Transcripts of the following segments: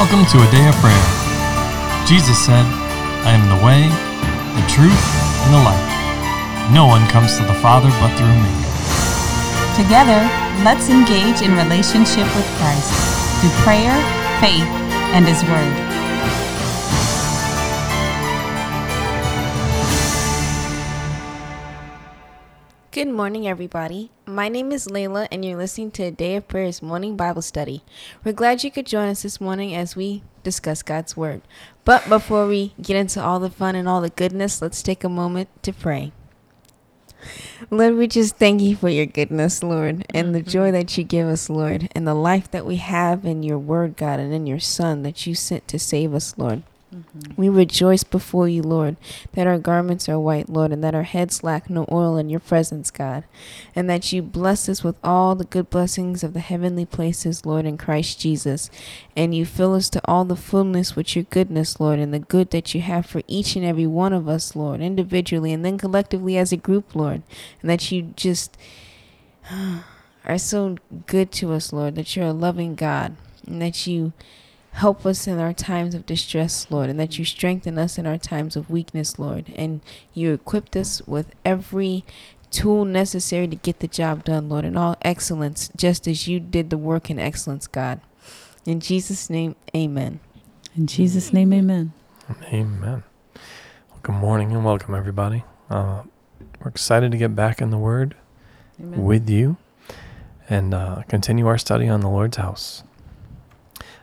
Welcome to a day of prayer. Jesus said, I am the way, the truth, and the life. No one comes to the Father but through me. Together, let's engage in relationship with Christ through prayer, faith, and His Word. Good morning, everybody. My name is Layla, and you're listening to a Day of Prayer's morning Bible study. We're glad you could join us this morning as we discuss God's Word. But before we get into all the fun and all the goodness, let's take a moment to pray. Lord, we just thank you for your goodness, Lord, and the joy mm-hmm. that you give us, Lord, and the life that we have in your Word, God, and in your Son that you sent to save us, Lord. Mm-hmm. We rejoice before you, Lord, that our garments are white, Lord, and that our heads lack no oil in your presence, God, and that you bless us with all the good blessings of the heavenly places, Lord, in Christ Jesus. And you fill us to all the fullness with your goodness, Lord, and the good that you have for each and every one of us, Lord, individually and then collectively as a group, Lord, and that you just are so good to us, Lord, that you're a loving God, and that you Help us in our times of distress, Lord, and that you strengthen us in our times of weakness, Lord. And you equipped us with every tool necessary to get the job done, Lord, in all excellence, just as you did the work in excellence, God. In Jesus' name, amen. In Jesus' name, amen. Amen. Well, good morning and welcome, everybody. Uh, we're excited to get back in the Word Amen. with you and uh, continue our study on the Lord's house.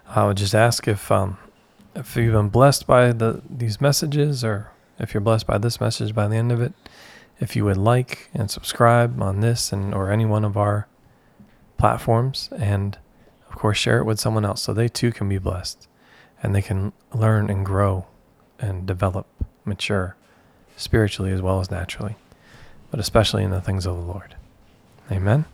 I would just ask if um, if you've been blessed by the these messages, or if you're blessed by this message by the end of it, if you would like and subscribe on this and or any one of our platforms, and of course share it with someone else so they too can be blessed, and they can learn and grow and develop, mature spiritually as well as naturally, but especially in the things of the Lord. Amen.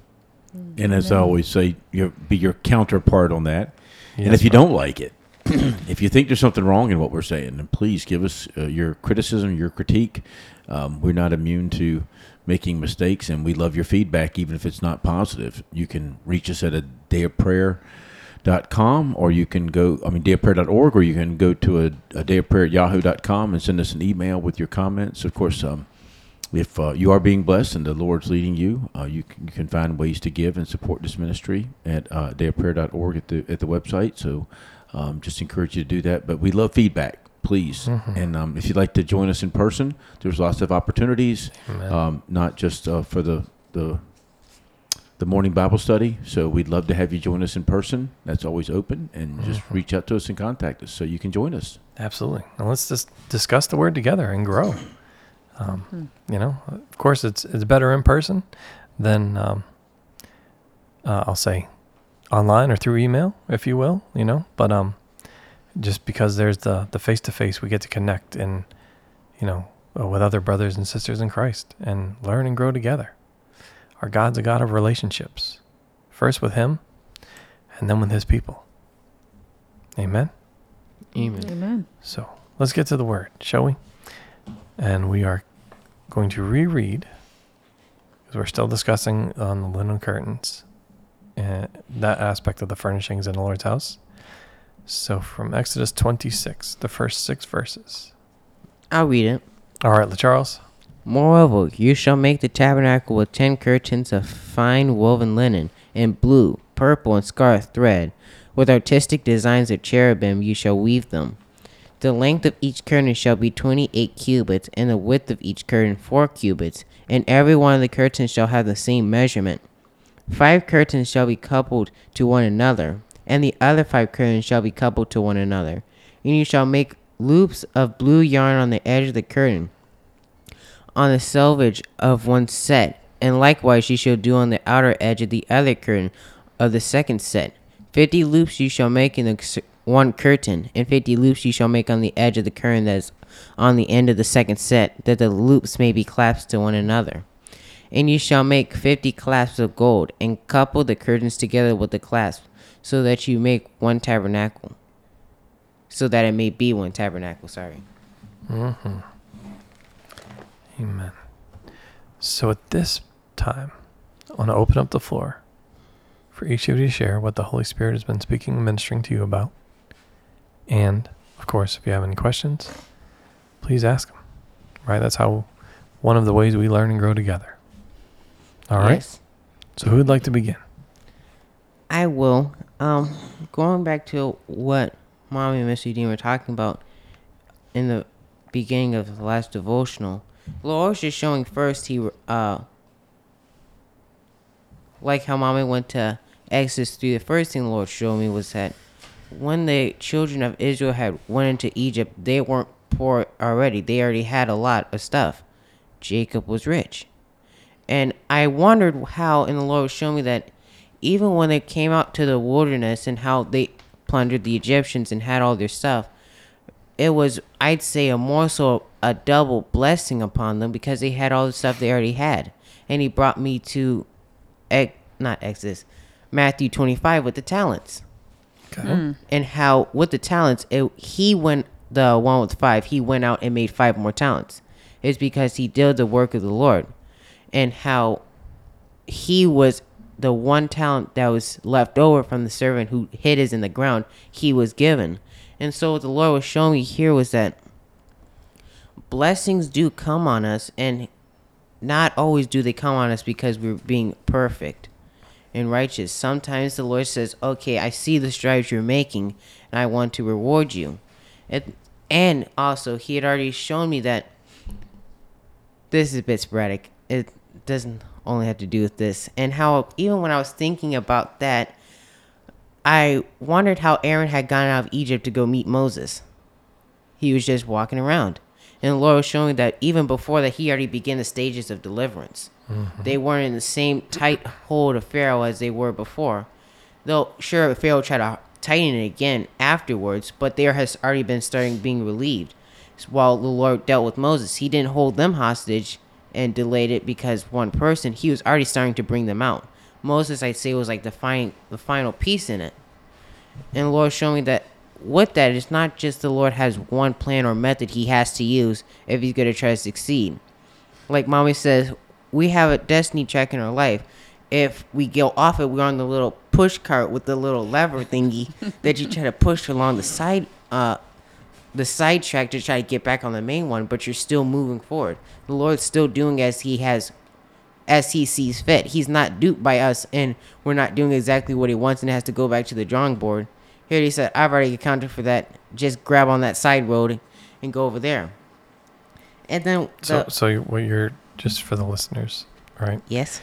And as I always say, you be your counterpart on that. And if you don't like it, if you think there's something wrong in what we're saying, then please give us uh, your criticism, your critique. Um, we're not immune to making mistakes, and we love your feedback, even if it's not positive. You can reach us at a dayofprayer.com, or you can go, I mean, dayofprayer.org, or you can go to a, a dayofprayer at yahoo.com and send us an email with your comments. Of course, um, if uh, you are being blessed and the Lord's leading you, uh, you, can, you can find ways to give and support this ministry at uh, dayofprayer.org at the at the website. So, um, just encourage you to do that. But we love feedback, please. And um, if you'd like to join us in person, there's lots of opportunities, um, not just uh, for the the the morning Bible study. So we'd love to have you join us in person. That's always open, and just reach out to us and contact us so you can join us. Absolutely. And let's just discuss the word together and grow. Um, You know, of course, it's it's better in person than um, uh, I'll say online or through email, if you will. You know, but um, just because there's the the face to face, we get to connect and you know uh, with other brothers and sisters in Christ and learn and grow together. Our God's a God of relationships, first with Him, and then with His people. Amen. Amen. Amen. So let's get to the word, shall we? And we are going to reread, because we're still discussing on the linen curtains, and that aspect of the furnishings in the Lord's house. So from Exodus 26, the first six verses. I'll read it. All right, Charles. Moreover, you shall make the tabernacle with ten curtains of fine woven linen, in blue, purple, and scarlet thread. With artistic designs of cherubim you shall weave them. The length of each curtain shall be twenty eight cubits, and the width of each curtain four cubits, and every one of the curtains shall have the same measurement. Five curtains shall be coupled to one another, and the other five curtains shall be coupled to one another. And you shall make loops of blue yarn on the edge of the curtain, on the selvage of one set, and likewise you shall do on the outer edge of the other curtain of the second set. Fifty loops you shall make in the one curtain, and fifty loops you shall make on the edge of the curtain that is on the end of the second set, that the loops may be clasped to one another. And you shall make fifty clasps of gold, and couple the curtains together with the clasps, so that you make one tabernacle. So that it may be one tabernacle, sorry. Mm-hmm. Amen. So at this time, I want to open up the floor for each of you to share what the Holy Spirit has been speaking and ministering to you about. And of course, if you have any questions, please ask them. Right? That's how one of the ways we learn and grow together. All right. Yes. So who would like to begin? I will. Um, going back to what Mommy and Mr. Dean were talking about in the beginning of the last devotional, Lord was just showing first he uh like how Mommy went to Exodus 3, the first thing the Lord showed me was that when the children of Israel had went into Egypt, they weren't poor already. They already had a lot of stuff. Jacob was rich. And I wondered how, and the Lord showed me that even when they came out to the wilderness and how they plundered the Egyptians and had all their stuff, it was, I'd say, a more so a double blessing upon them because they had all the stuff they already had. And He brought me to, not Exodus, Matthew 25 with the talents Okay. Mm. and how with the talents it, he went the one with five he went out and made five more talents. It's because he did the work of the lord. And how he was the one talent that was left over from the servant who hid his in the ground he was given. And so what the lord was showing me here was that blessings do come on us and not always do they come on us because we're being perfect and righteous. Sometimes the Lord says, "Okay, I see the strides you're making, and I want to reward you." It, and also, He had already shown me that this is a bit sporadic. It doesn't only have to do with this, and how even when I was thinking about that, I wondered how Aaron had gone out of Egypt to go meet Moses. He was just walking around. And the Lord was showing that even before that, he already began the stages of deliverance. Mm-hmm. They weren't in the same tight hold of Pharaoh as they were before. Though, sure, Pharaoh tried to tighten it again afterwards, but there has already been starting being relieved. While the Lord dealt with Moses, he didn't hold them hostage and delayed it because one person, he was already starting to bring them out. Moses, I'd say, was like the, fin- the final piece in it. And Lord showed me that with that, it's not just the Lord has one plan or method he has to use if he's going to try to succeed. Like mommy says, we have a destiny check in our life. If we go off it, we're on the little push cart with the little lever thingy that you try to push along the side, uh, the side track to try to get back on the main one, but you're still moving forward. The Lord's still doing as He has, as He sees fit. He's not duped by us, and we're not doing exactly what He wants, and has to go back to the drawing board. Here He said, "I've already accounted for that. Just grab on that side road and go over there." And then So, the, so you- what you're just for the listeners, right? yes,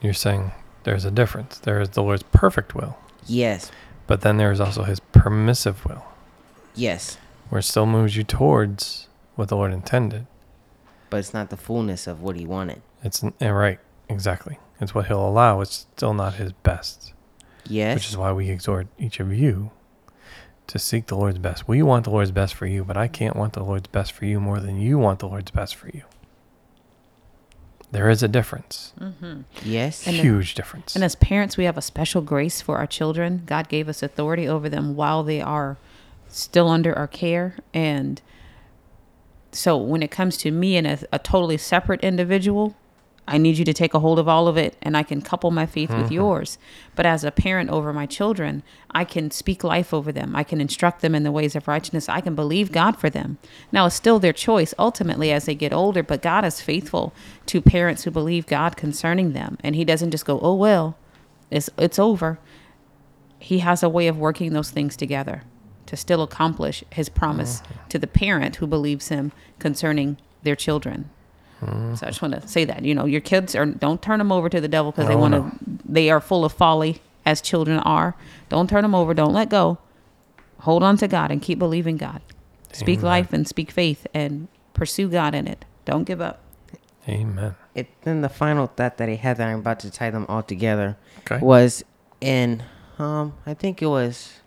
You're saying there's a difference. There is the Lord's perfect will, yes, but then there is also His permissive will, yes, where it still moves you towards what the Lord intended. but it's not the fullness of what He wanted. It's eh, right, exactly. It's what He'll allow. It's still not His best, Yes, which is why we exhort each of you to seek the Lord's best. We want the Lord's best for you, but I can't want the Lord's best for you more than you want the Lord's best for you. There is a difference, mm-hmm. yes, And then- huge difference. And as parents, we have a special grace for our children. God gave us authority over them while they are still under our care. And so when it comes to me and a, a totally separate individual, I need you to take a hold of all of it and I can couple my faith with hmm. yours. But as a parent over my children, I can speak life over them. I can instruct them in the ways of righteousness. I can believe God for them. Now, it's still their choice ultimately as they get older, but God is faithful to parents who believe God concerning them. And He doesn't just go, oh, well, it's, it's over. He has a way of working those things together to still accomplish His promise mm. to the parent who believes Him concerning their children. So I just want to say that you know your kids are don't turn them over to the devil because they want to. They are full of folly as children are. Don't turn them over. Don't let go. Hold on to God and keep believing God. Speak Amen. life and speak faith and pursue God in it. Don't give up. Amen. it, then the final thought that I had that I'm about to tie them all together Okay. was in um I think it was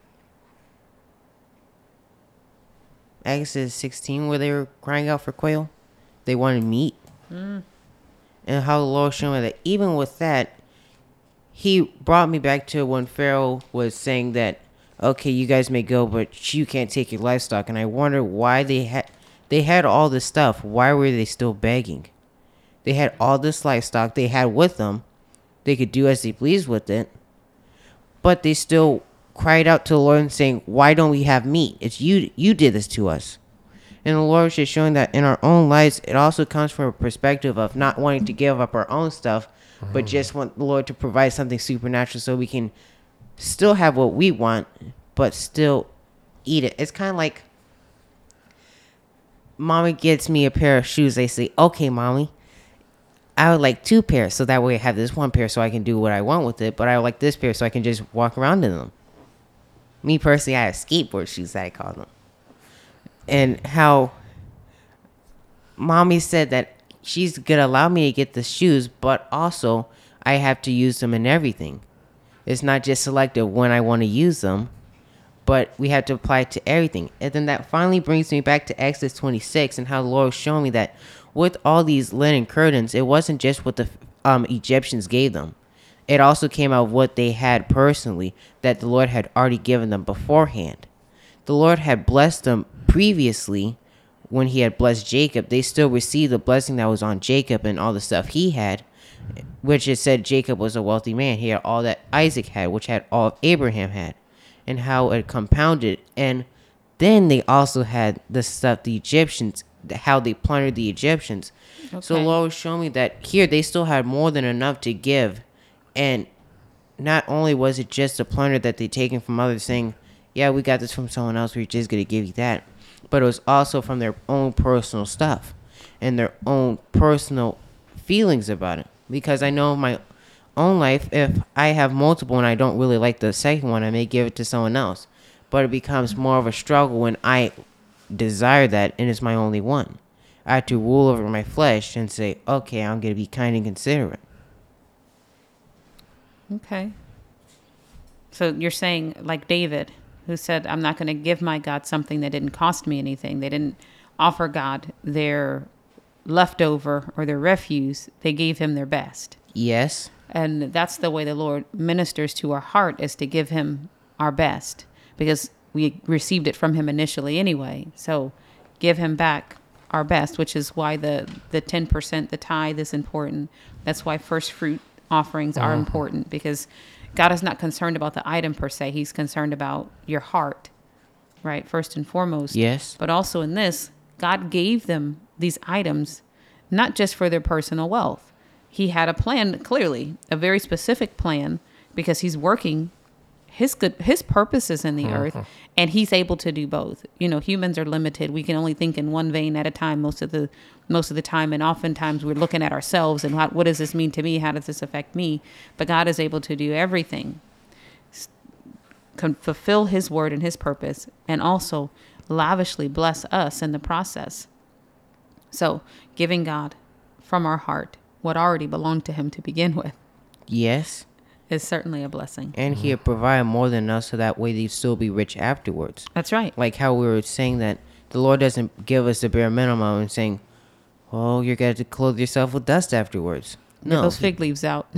Exodus 16 where they were crying out for quail. They wanted meat. Mm. And how the Lord showed me that even with that, He brought me back to when Pharaoh was saying that, okay, you guys may go, but you can't take your livestock. And I wonder why they had they had all this stuff. Why were they still begging? They had all this livestock they had with them. They could do as they pleased with it. But they still cried out to the Lord and saying, "Why don't we have meat? It's you. You did this to us." And the Lord is just showing that in our own lives, it also comes from a perspective of not wanting to give up our own stuff, but mm. just want the Lord to provide something supernatural so we can still have what we want, but still eat it. It's kind of like mommy gets me a pair of shoes. They say, okay, mommy, I would like two pairs. So that way I have this one pair so I can do what I want with it. But I would like this pair so I can just walk around in them. Me personally, I have skateboard shoes, I call them. And how mommy said that she's to allow me to get the shoes, but also I have to use them in everything. It's not just selective when I want to use them, but we have to apply it to everything. And then that finally brings me back to Exodus 26 and how the Lord showed me that with all these linen curtains, it wasn't just what the um, Egyptians gave them. It also came out of what they had personally that the Lord had already given them beforehand. The Lord had blessed them previously when he had blessed Jacob. They still received the blessing that was on Jacob and all the stuff he had, which it said Jacob was a wealthy man. He had all that Isaac had, which had all Abraham had, and how it compounded. And then they also had the stuff the Egyptians, how they plundered the Egyptians. So the Lord was showing me that here they still had more than enough to give, and not only was it just a plunder that they taken from others, saying, "Yeah, we got this from someone else. We're just gonna give you that," but it was also from their own personal stuff and their own personal feelings about it. Because I know my own life, if I have multiple and I don't really like the second one, I may give it to someone else. But it becomes more of a struggle when I desire that and it's my only one. I have to rule over my flesh and say, okay, I'm going to be kind and considerate. Okay. So you're saying, like David, who said, I'm not going to give my God something that didn't cost me anything. They didn't offer God their leftover or their refuse, they gave him their best. Yes. And that's the way the Lord ministers to our heart is to give him our best because we received it from him initially anyway. So give him back our best, which is why the the 10% the tithe is important. That's why first fruit offerings are uh-huh. important because God is not concerned about the item per se. He's concerned about your heart. Right? First and foremost. Yes. But also in this, God gave them these items not just for their personal wealth. He had a plan, clearly, a very specific plan, because he's working his good his purposes in the mm-hmm. earth and he's able to do both. You know, humans are limited. We can only think in one vein at a time most of the most of the time and oftentimes we're looking at ourselves and what, what does this mean to me? How does this affect me? But God is able to do everything can fulfill his word and his purpose and also lavishly bless us in the process. So, giving God from our heart what already belonged to him to begin with Yes. Is certainly a blessing. And he'll mm-hmm. provide more than us so that way they'd still be rich afterwards. That's right. Like how we were saying that the Lord doesn't give us the bare minimum and saying, well, you're going to clothe yourself with dust afterwards. Get No. those fig leaves out.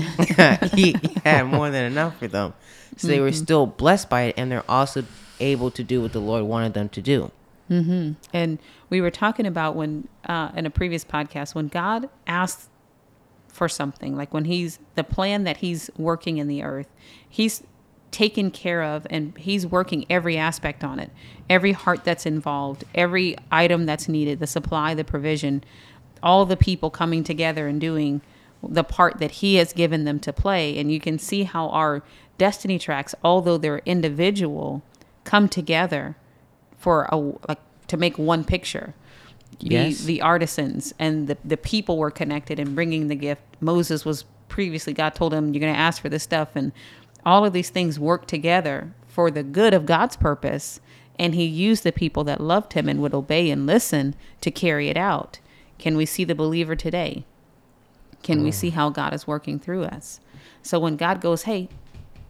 he, he had more than enough for them. So they were mm-hmm. still blessed by it and they're also able to do what the Lord wanted them to do. Mm-hmm. And we were talking about when, uh, in a previous podcast, when God asks for something, like when He's the plan that He's working in the earth, He's taken care of and He's working every aspect on it, every heart that's involved, every item that's needed, the supply, the provision, all the people coming together and doing the part that He has given them to play. And you can see how our destiny tracks, although they're individual, come together for a like to make one picture. The, Yes. the artisans and the, the people were connected and bringing the gift. Moses was previously, God told him, You're going to ask for this stuff. And all of these things work together for the good of God's purpose. And he used the people that loved him and would obey and listen to carry it out. Can we see the believer today? Can we mm. see how God is working through us? So when God goes, Hey,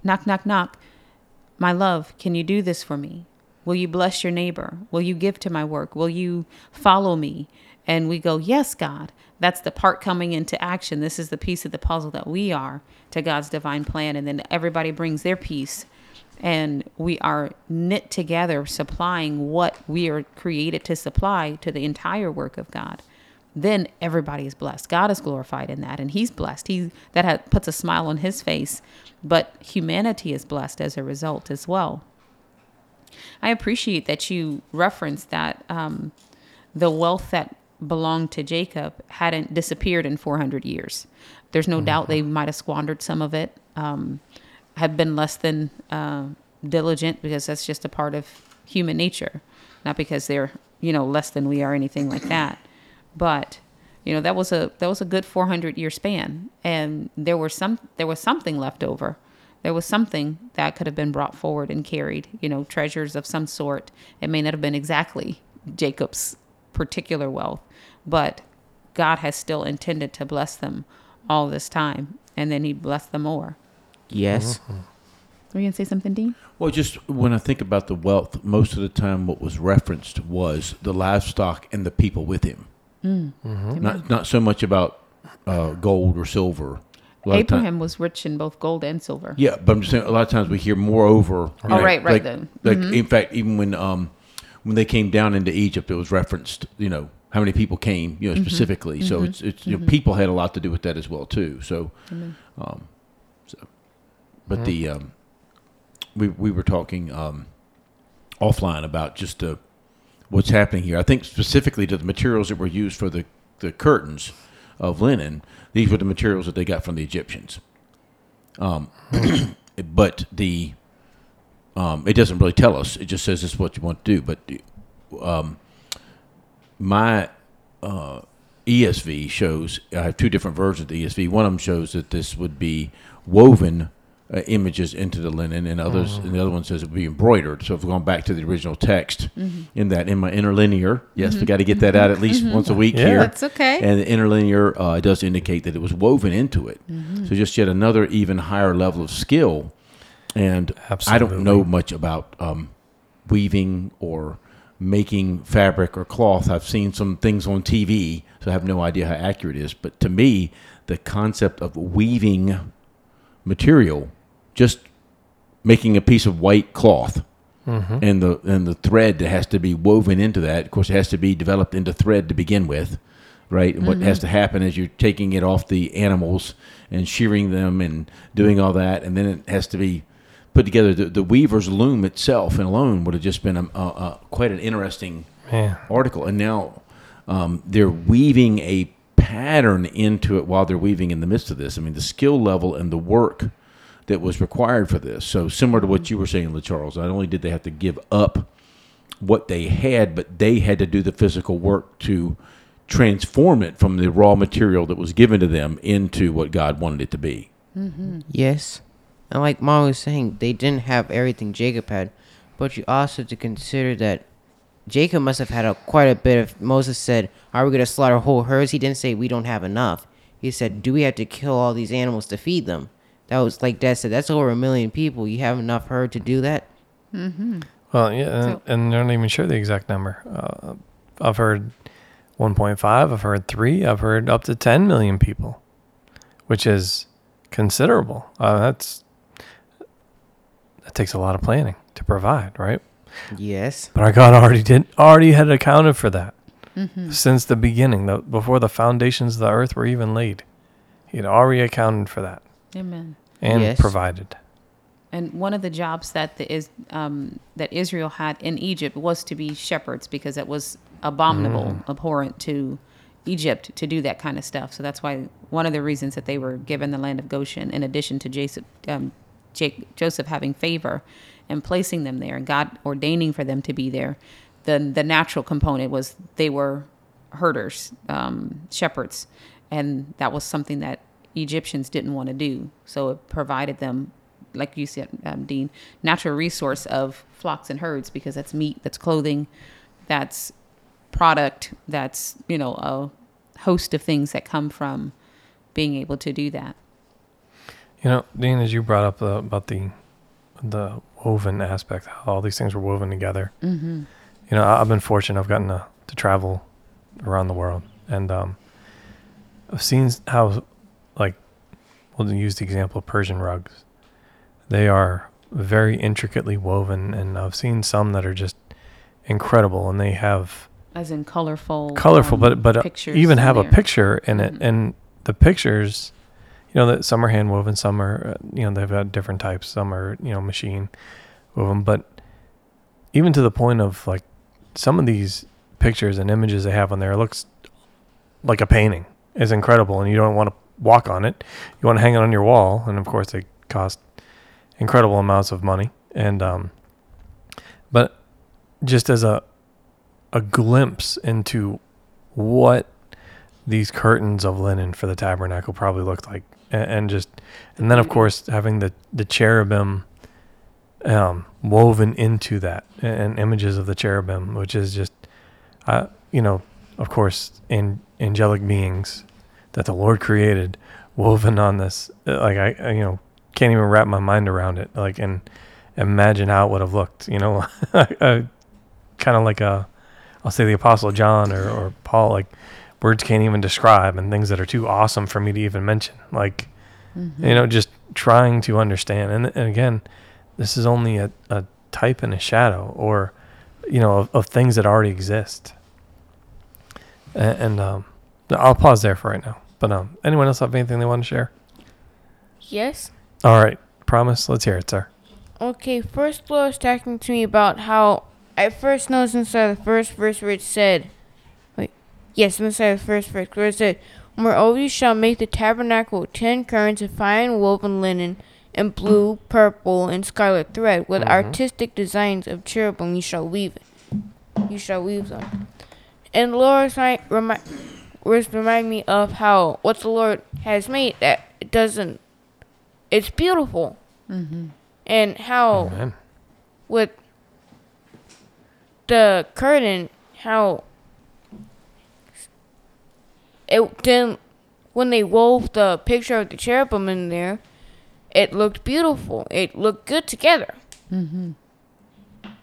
knock, knock, knock, my love, can you do this for me? Will you bless your neighbor? Will you give to my work? Will you follow me? And we go, Yes, God. That's the part coming into action. This is the piece of the puzzle that we are to God's divine plan. And then everybody brings their piece. And we are knit together, supplying what we are created to supply to the entire work of God. then everybody is blessed. God is glorified in that, and He's blessed. He that ha- puts a smile on His face, but humanity is blessed as a result as well. I appreciate that you referenced that um, the wealth that belonged to Jacob hadn't disappeared in 400 years. There's no doubt they might have squandered some of it, um, have been less than uh, diligent because that's just a part of human nature, not because they're you know less than we are, anything like that. But you know that was a that was a good 400 year span, and there were some there was something left over. There was something that could have been brought forward and carried. You know, treasures of some sort. It may not have been exactly Jacob's particular wealth, but God has still intended to bless them all this time, and then He blessed them more. Yes. Mm-hmm. Were you gonna say something, Dean? Well, just when I think about the wealth, most of the time what was referenced was the livestock and the people with him. Mm. Mm-hmm. Not not so much about uh, gold or silver. A lot of time- Abraham was rich in both gold and silver. yeah, but I'm just saying a lot of times we hear moreover. you Oh, right, right, Like, then. like in fact, even when um when they came down into Egypt, it was referenced. You know how many people came. You know specifically. So it's it's you know people had a lot to do with that as well too. So, um, so, but the um, we we were talking um offline about just uh, what's happening here. I think specifically to the materials that were used for the, the curtains of linen, these were the materials that they got from the Egyptians. Um, but the um, it doesn't really tell us. It just says this is what you want to do. But um, my uh, ESV shows I have two different versions of the ESV. One of them shows that this would be woven uh, images into the linen, and others, and the other one says it would be embroidered. So if we're going back to the original text, in that in my interlinear, yes, we got to get that out at least once a week Yeah. here. That's okay. And the interlinear uh, does indicate that it was woven into it. So just yet another even higher level of skill. And I don't know much about um, weaving or making fabric or cloth. I've seen some things on TV, so I have no idea how accurate it is. But to me, the concept of weaving material, just making a piece of white cloth, and the and the thread that has to be woven into that. Of course, it has to be developed into thread to begin with, right? And what has to happen is you're taking it off the animals and shearing them and doing all that, and then it has to be put together. The, the weaver's loom itself and alone would have just been a, a, a quite an interesting Man. article, and now um, they're weaving a pattern into it while they're weaving in the midst of this. I mean, the skill level and the work that was required for this. So similar to what you were saying, La Charles. Not only did they have to give up what they had, but they had to do the physical work to transform it from the raw material that was given to them into what God wanted it to be. Mm-hmm. Yes. And like mom was saying, they didn't have everything Jacob had, but you also have to consider that Jacob must have had a quite a bit of. Moses said, "Are we going to slaughter whole herds?" He didn't say we don't have enough. He said, "Do we have to kill all these animals to feed them?" That was like Dad said. That's over a million people. You have enough herd to do that? Well, yeah, and, So- and they're not even sure the exact number. Uh, I've heard 1.5. I've heard three. I've heard up to 10 million people, which is considerable. Uh, that's that takes a lot of planning to provide, right? Yes. But our God already did already had accounted for that since the beginning, the, before the foundations of the earth were even laid. He had already accounted for that Amen. and Yes. provided. And one of the jobs that the is um, that Israel had in Egypt was to be shepherds because it was abominable, abhorrent to Egypt to do that kind of stuff. So that's why one of the reasons that they were given the land of Goshen, in addition to Jacob, um, Jake, Joseph having favor and placing them there, and God ordaining for them to be there, the the natural component was they were herders, um, shepherds, and that was something that Egyptians didn't want to do. So it provided them, like you said, um, Dean, natural resource of flocks and herds because that's meat, that's clothing, that's product, that's you know a host of things that come from being able to do that. You know, Dean, as you brought up uh, about the the woven aspect, how all these things were woven together. Mm-hmm. You know, I- I've been fortunate. I've gotten to, to travel around the world, and um, I've seen how, we'll use the example of Persian rugs. They are very intricately woven, and I've seen some that are just incredible, and they have As in colorful. colorful, um, but but uh, pictures even have a picture in it, Mhm. and the pictures, you know, that some are hand woven, some are uh, you know they've got different types, some are you know machine woven, but even to the point of like some of these pictures and images they have on there it looks like a painting is incredible, and you don't want to walk on it, you want to hang it on your wall, and of course they cost incredible amounts of money, and um, but just as a a glimpse into what these curtains of linen for the tabernacle probably looked like. And, and just and then of course having the the cherubim um woven into that and, images of the cherubim which is just uh you know of course in angelic beings that the lord created woven on this Uh, like I, I you know can't even wrap my mind around it like and imagine how it would have looked you know kind of like a I'll say the Apostle John or, or Paul, like words can't even describe and things that are too awesome for me to even mention. Like, you know, just trying to understand. And, and again, this is only a, a type and a shadow or, you know, of, of things that already exist. And, and um, I'll pause there for right now. But um, anyone else have anything they want to share? Yes. All right. Promise. Let's hear it, sir. Okay, first was talking to me about how I first noticed inside the first verse where it said, wait, yes, inside the first verse where it said, Moreover, you shall make the tabernacle with ten curtains of fine woven linen, and blue, purple, and scarlet thread, with artistic designs of cherubim. You shall weave it. You shall weave them. And the Lord was like, remi- was remind me of how what the Lord has made that it doesn't. It's beautiful, and how Amen. with the curtain how it then when they wove the picture of the cherubim in there it looked beautiful it looked good together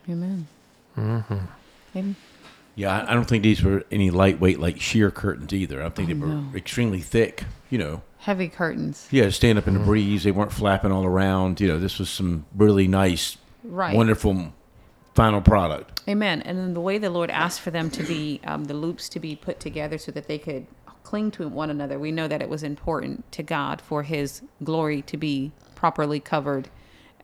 Amen. Mm-hmm. Amen. Yeah, I- I don't think these were any lightweight like sheer curtains either. I think they were no. extremely thick. You know, Heavy curtains. yeah, stand up in the breeze. They weren't flapping all around. You know, this was some really nice, Right. wonderful final product. Amen. And then the way the Lord asked for them to be, um, the loops to be put together so that they could cling to one another, we know that it was important to God for His glory to be properly covered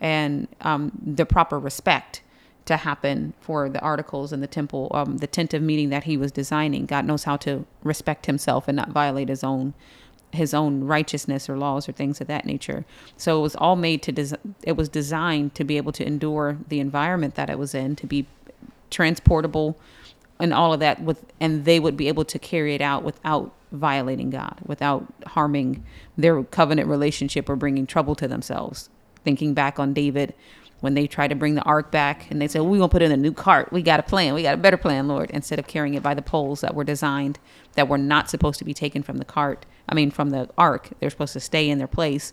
and um, the proper respect to happen for the articles and the temple, um, the tent of meeting that He was designing. God knows how to respect Himself and not violate His own his own righteousness or laws or things of that nature. So it was all made to des- it was designed to be able to endure the environment that it was in, to be transportable and all of that with and they would be able to carry it out without violating God, without harming their covenant relationship or bringing trouble to themselves. Thinking back on David when they tried to bring the ark back and they said, We're gonna put it in a new cart. We got a plan. We got a better plan, Lord, instead of carrying it by the poles that were designed that were not supposed to be taken from the cart. I mean from the ark. They're supposed to stay in their place.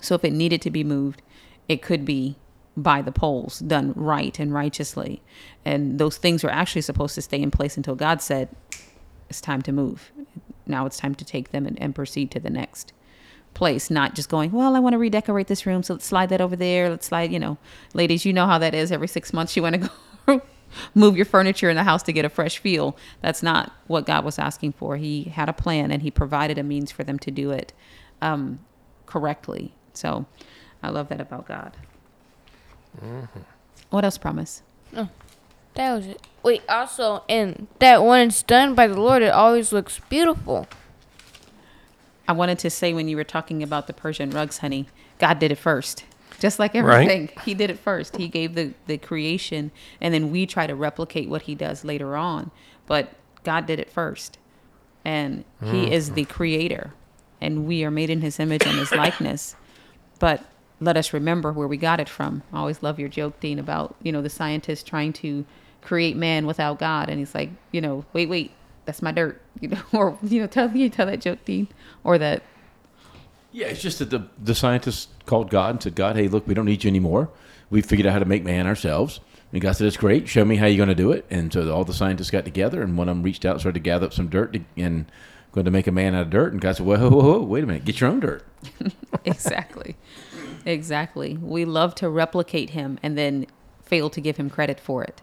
So if it needed to be moved, it could be by the poles, done right and righteously. And those things were actually supposed to stay in place until God said, it's time to move. Now it's time to take them and, and proceed to the next place, not just going, well, I want to redecorate this room, so let's slide that over there. Let's slide, you know, ladies, you know how that is. Every six months, you want to go move your furniture in the house to get a fresh feel. That's not what God was asking for. He had a plan and He provided a means for them to do it um, correctly. So I love that about God. What else, promise? Oh, that was it wait also and that when it's done by the lord it always looks beautiful I wanted to say when you were talking about the Persian rugs, honey, God did it first. Just like Right. everything, He did it first. He gave the, the creation, and then we try to replicate what He does later on. But God did it first. And He mm. is the creator, and we are made in His image and His likeness. But let us remember where we got it from. I always love your joke, Dean, about, you know, the scientist trying to create man without God. And he's like, you know, wait, wait, that's my dirt. You know, or, you know, tell you tell that joke, Dean. Or that Yeah, it's just that the the scientists called God and said, God, hey, look, we don't need you anymore. We figured out how to make man ourselves. And God said, "It's great. Show me how you're going to do it." And so all the scientists got together, and one of them reached out and started to gather up some dirt to, and going to make a man out of dirt. And God said, "Whoa, whoa, whoa, wait a minute, get your own dirt." exactly. exactly. We love to replicate him and then fail to give him credit for it.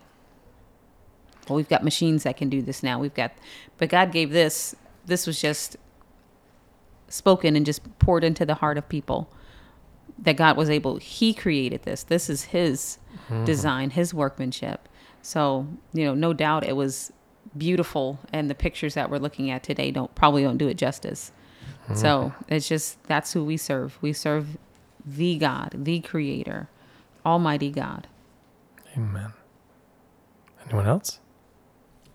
Well, we've got machines that can do this now. We've got, but God gave this. This was just spoken and just poured into the heart of people. That God was able. He created this. This is His mm-hmm. design, His workmanship. So you know, no doubt it was beautiful, and the pictures that we're looking at today don't probably don't do it justice. Mm-hmm. So it's just that's who we serve. We serve the God, the Creator, Almighty God. Amen. Anyone else?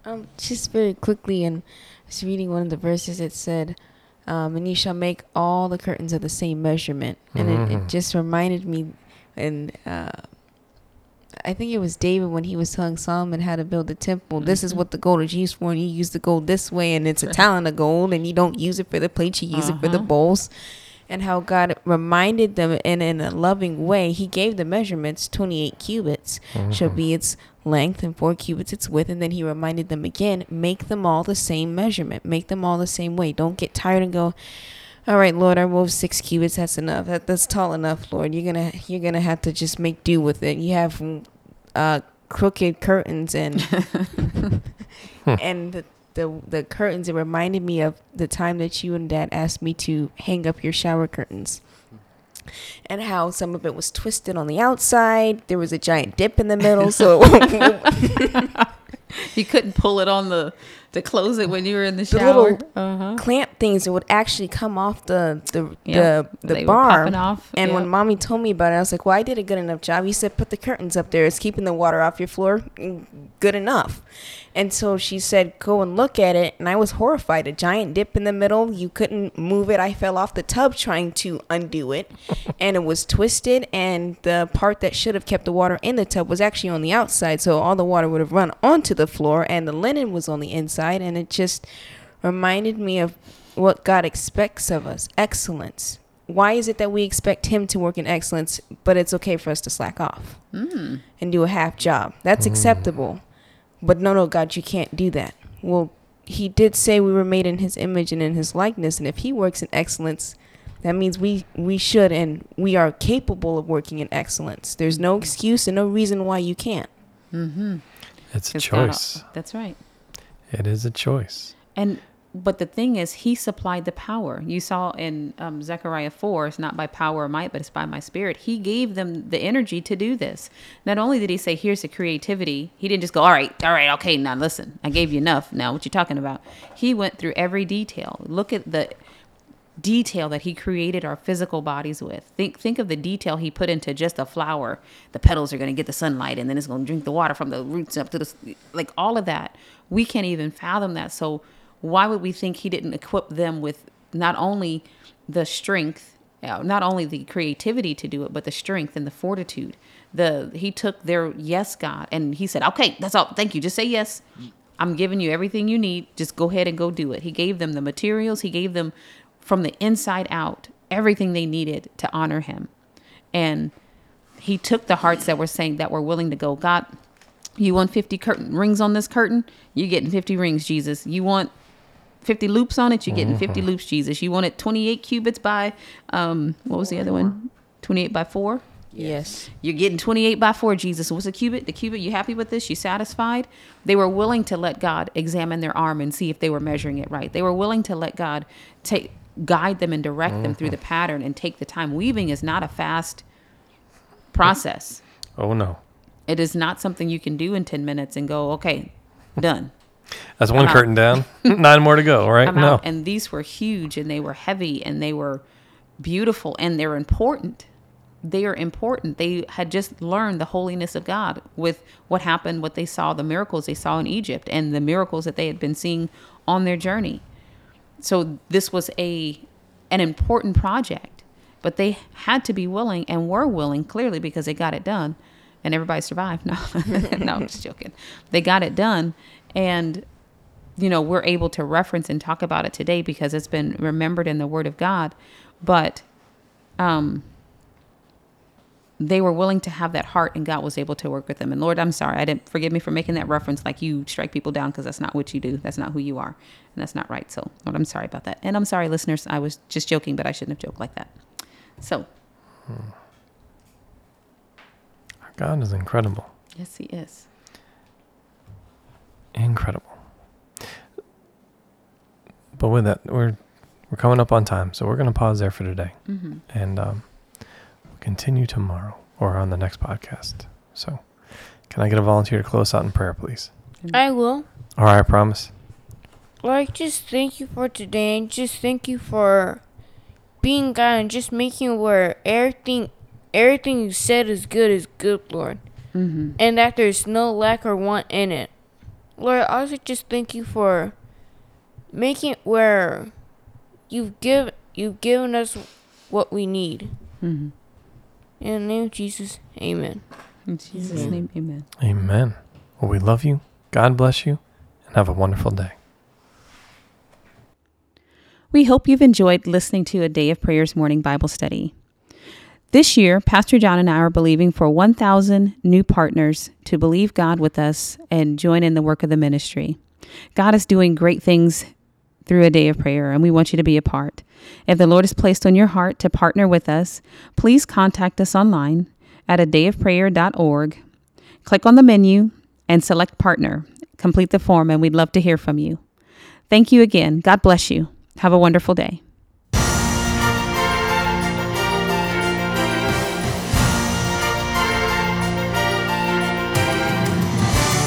Um, just very quickly, and I was reading one of the verses. It said, um, "And you shall make all the curtains of the same measurement." And it, it Mhm. just reminded me, and uh, I think it was David when he was telling Solomon how to build the temple. This is Mhm. what the gold is used for, and you use the gold this way, and it's a talent of gold, and you don't use it for the plates, you use it for the Uh-huh. bowls. And how God reminded them, and in a loving way, He gave the measurements, twenty-eight cubits shall Mhm. be its length and four cubits its width. And then he reminded them again make them all the same measurement. Make them all the same way. Don't get tired and go all right lord i wove six cubits. That's enough. That, that's tall enough lord. You're gonna you're gonna have to just make do with it. You have uh crooked curtains and and the, the the curtains it reminded me of the time that you and dad asked me to hang up your shower curtains and how some of it was twisted on the outside. There was a giant dip in the middle, so You couldn't pull it on the to close it when you were in the The shower. little uh-huh. clamp things that would actually come off the the Yeah, the, the bar. were popping off. And yeah. when mommy told me about it, I was like, "Well, I did a good enough job." He said, "Put the curtains up there. It's keeping the water off your floor. Mm, Good enough." And so she said, "Go and look at it." And I was horrified. A giant dip in the middle. You couldn't move it. I fell off the tub trying to undo it, and it was twisted. And the part that should have kept the water in the tub was actually on the outside, so all the water would have run onto the floor, and the linen was on the inside. And it just reminded me of what God expects of us excellence. Why is it that we expect Him to work in excellence, but it's okay for us to slack off Mm. and do a half job? That's Mm. acceptable. But no, no, God, you can't do that. Well, He did say we were made in His image and in His likeness, and if He works in excellence, that means we, we should and we are capable of working in excellence. There's no excuse and no reason why you can't. Mm-hmm. It's a It's not a- choice. That's right. It is a choice. And but the thing is, he supplied the power. You saw in um, Zechariah 4, it's not by power or might, but it's by my spirit. He gave them the energy to do this. Not only did he say, here's the creativity, he didn't just go, all right, all right, okay, now listen, I gave you enough. Now, what you talking about? He went through every detail. Look at the detail that he created our physical bodies with. Think think of the detail he put into just a flower. The petals are going to get the sunlight and then it's going to drink the water from the roots up to the like all of that. We can't even fathom that. So why would we think he didn't equip them with not only the strength, uh, not only the creativity to do it, but the strength and the fortitude. The he took their yes God and he said, "Okay, that's all. Thank you. Just say yes. I'm giving you everything you need. Just go ahead and go do it." He gave them the materials. He gave them from the inside out everything they needed to honor him. And he took the hearts that were saying that were willing to go, God, you want 50 curtain rings on this curtain? You're getting 50 rings, Jesus. You want 50 loops on it? You're getting 50 loops, Jesus. You want it 28 cubits by, um, what was the other one? 28 by 4? Yes. You're getting 28 by 4, Jesus. What's a cubit? The cubit, you happy with this? You satisfied? They were willing to let God examine their arm and see if they were measuring it right. They were willing to let God take guide them and direct them through the pattern and take the time. Weaving is not a fast process. Oh no. It is not something you can do in 10 minutes and go, okay, done. That's one I'm out. curtain down. Nine more to go, right? I'm no. out. And these were huge and they were heavy and they were beautiful and they're important. They are important. They had just learned the holiness of God with what happened, what they saw, the miracles they saw in Egypt, and the miracles that they had been seeing on their journey. So this was a an important project, but they had to be willing and were willing clearly because they got it done, and everybody survived. No, no, I'm just joking. They got it done, and you know we're able to reference and talk about it today because it's been remembered in the Word of God. But um, they were willing to have that heart, and God was able to work with them. And Lord, I'm sorry, I didn't forgive me for making that reference like you strike people down because that's not what you do. That's not who you are, and that's not right. So, Lord, I'm sorry about that. And I'm sorry, listeners. I was just joking, but I shouldn't have joked like that. So, God is incredible. yes, He is. Incredible. But with that, we're we're coming up on time, so we're going to pause there for today, Mm-hmm. and um, we'll continue tomorrow or on the next podcast. So, can I get a volunteer to close out in prayer, please? I will. All right, I promise. Like, just thank you for today and just thank you for being God and just making where everything everything you said is good is good, Lord. Mm-hmm. And that there's no lack or want in it. Lord, I also just thank you for making it where you've give you've given us what we need. Mm-hmm. In the name of Jesus, Amen. In Jesus' Amen. name, amen. Amen. Well, we love you. God bless you, and have a wonderful day. We hope you've enjoyed listening to a Day of Prayers morning Bible study. This year, Pastor John and I are believing for 1,000 new partners to believe God with us and join in the work of the ministry. God is doing great things through a day of prayer, and we want you to be a part. If the Lord has placed on your heart to partner with us, please contact us online at a dayofprayer.org. Click on the menu and select partner. Complete the form, and we'd love to hear from you. Thank you again. God bless you. Have a wonderful day.